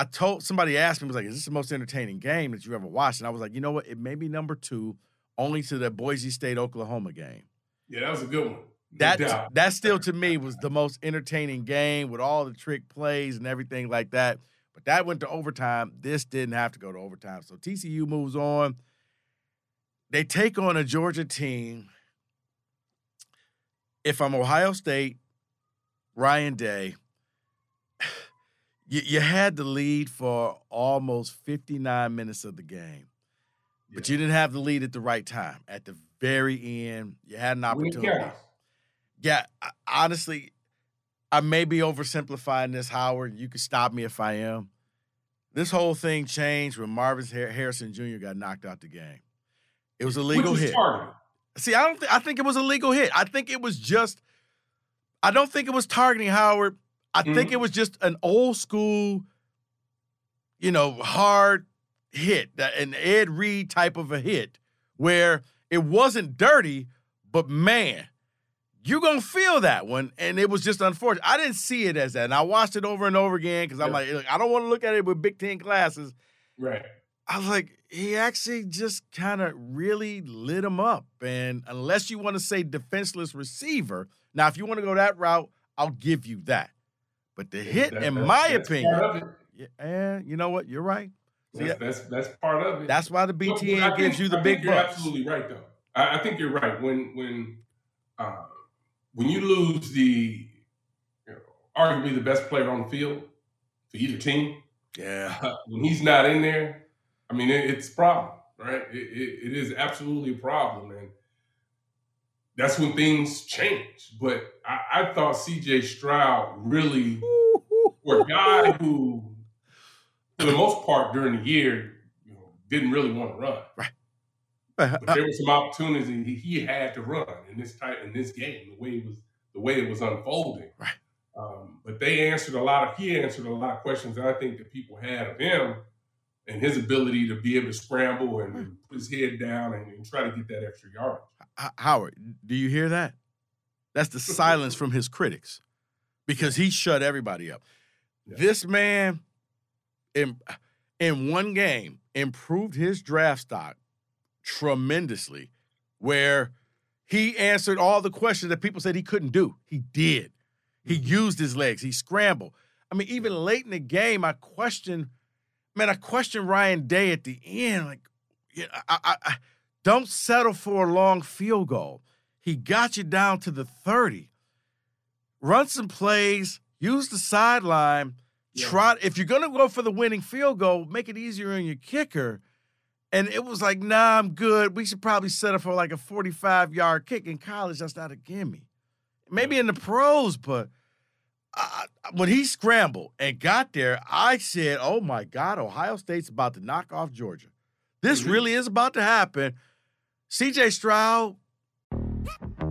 I told somebody asked me, was like, is this the most entertaining game that you ever watched? And I was like, you know what? It may be number two, only to the Boise State Oklahoma game. Yeah, that was a good one. No That doubt. that still to me was the most entertaining game with all the trick plays and everything like that. But that went to overtime. This didn't have to go to overtime. So TCU moves on. They take on a Georgia team. If I'm Ohio State, Ryan Day, you, you had the lead for almost 59 minutes of the game, but you didn't have the lead at the right time. At the very end, you had an opportunity. Yeah, I- honestly, I may be oversimplifying this, Howard. You can stop me if I am. This whole thing changed when Marvin Harrison Jr. got knocked out the game. It was a legal hit. targeted. See, I don't. Th- I think it was a legal hit. I think it was just. I don't think it was targeting Howard. I think Mhm. it was just an old school, you know, hard hit, an Ed Reed type of a hit, where it wasn't dirty, but man, you're gonna feel that one, and it was just unfortunate. I didn't see it as that, and I watched it over and over again because I'm Yeah. like, I don't want to look at it with Big Ten glasses. Right. I was like, he actually just kind of really lit him up. And unless you want to say defenseless receiver, now if you want to go that route, I'll give you that. But the hit, That- in that- my opinion, part of it. yeah, and you know what? You're right. See, That's, that's that's part of it. That's why the BTN gives you the I big You're bucks. absolutely right, though. I, I think you're right. When when uh, when you lose the you know, arguably the best player on the field for either team, Yeah. when he's not in there, I mean it, it's a problem, right? It, it, it is absolutely a problem, and that's when things change. But I, I thought C.J. Stroud really, for a guy who, for the most part during the year, you know, didn't really want to run. Right. But there were some opportunities and he, he had to run in this type in this game, the way it was the way it was unfolding. Right. Um, but they answered a lot of he answered a lot of questions that I think that people had of him and his ability to be able to scramble and, and put his head down and, and try to get that extra yardage. H- Howard, do you hear that? That's the silence from his critics because he shut everybody up. Yeah. This man, in, in one game, improved his draft stock tremendously, where he answered all the questions that people said he couldn't do. He did. He mm-hmm. used his legs. He scrambled. I mean, even late in the game, I questioned, man, I questioned Ryan Day at the end. Like, yeah, I, I, I don't settle for a long field goal. He got you down to the 30. Run some plays, use the sideline. Yeah. Try if you're gonna go for the winning field goal, make it easier on your kicker. And it was like, nah, I'm good. We should probably set up for like a 45 yard kick. In college, that's not a gimme. maybe in the pros, but I, when he scrambled and got there, I said, "Oh my God, Ohio State's about to knock off Georgia. This Mhm. really is about to happen." C.J. Stroud,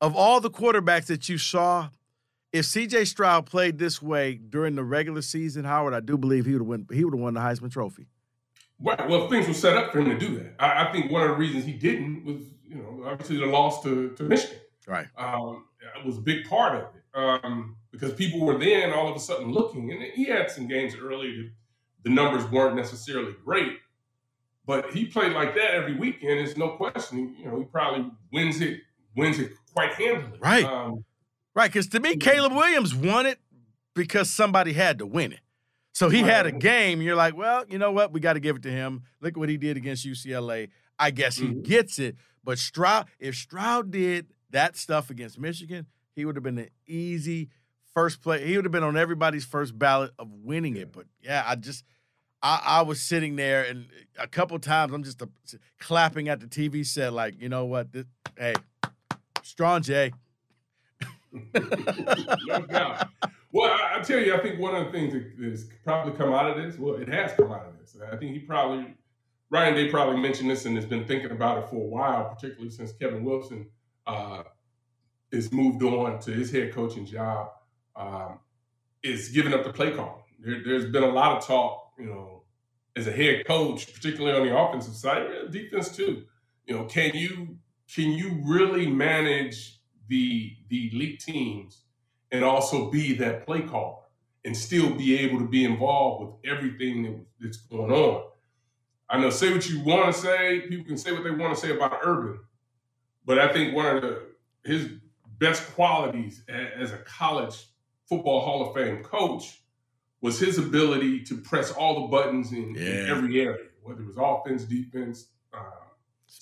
Of all the quarterbacks that you saw, if C.J. Stroud played this way during the regular season, Howard, I do believe he would have won. He would have won the Heisman Trophy. Right. Well, things were set up for him to do that. I, I think one of the reasons he didn't was, you know, obviously the loss to, to Michigan. Right. Um, it was a big part of it um, because people were then all of a sudden looking, and he had some games early that the numbers weren't necessarily great, but he played like that every weekend. It's no question. You know, he probably wins it, wins it quite handily. Right. Um, Right. Because to me, Caleb Williams won it because somebody had to win it. So he had a game. You're like, well, you know what? We got to give it to him. Look what he did against UCLA. I guess he Mhm. gets it. But Stroud, if Stroud did that stuff against Michigan, he would have been an easy first play. He would have been on everybody's first ballot of winning it. But yeah, I just. I, I was sitting there, and a couple times I'm just uh clapping at the TV set, like, you know what? This, hey, strong Jay. Well, I, I tell you, I think one of the things that has probably come out of this, well, it has come out of this. I think he probably, Ryan Day probably mentioned this and has been thinking about it for a while, particularly since Kevin Wilson uh, is moved on to his head coaching job, um, is giving up the play call. There, there's been a lot of talk, you know, as a head coach, particularly on the offensive side, defense too. You know, can you can you really manage the the elite teams and also be that play caller and still be able to be involved with everything that, that's going on. I know, say what you want to say. People can say what they want to say about Urban, but I think one of the his best qualities as a college football Hall of Fame coach was his ability to press all the buttons in, in every area, whether it was offense, defense,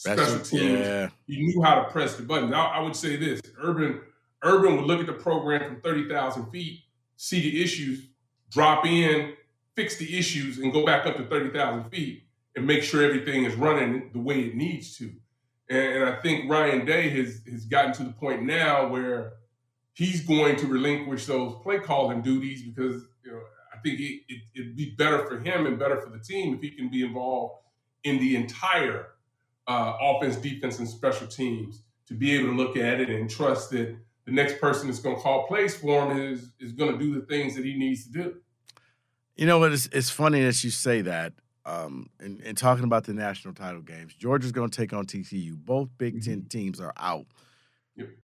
uh, special teams Yeah. he knew how to press the buttons. I, I would say this: Urban, Urban would look at the program from thirty thousand feet, see the issues, drop in, fix the issues, and go back up to thirty thousand feet and make sure everything is running the way it needs to. And, and I think Ryan Day has has gotten to the point now where he's going to relinquish those play calling duties because you know I think it, it, it'd be better for him and better for the team if he can be involved in the entire uh, offense, defense, and special teams to be able to look at it and trust that the next person that's going to call plays for him is is going to do the things that he needs to do. You know what? It's, it's funny that you say that. Um, and, and talking about the national title games, Georgia's going to take on TCU. Both Big 10 teams are out. Yep.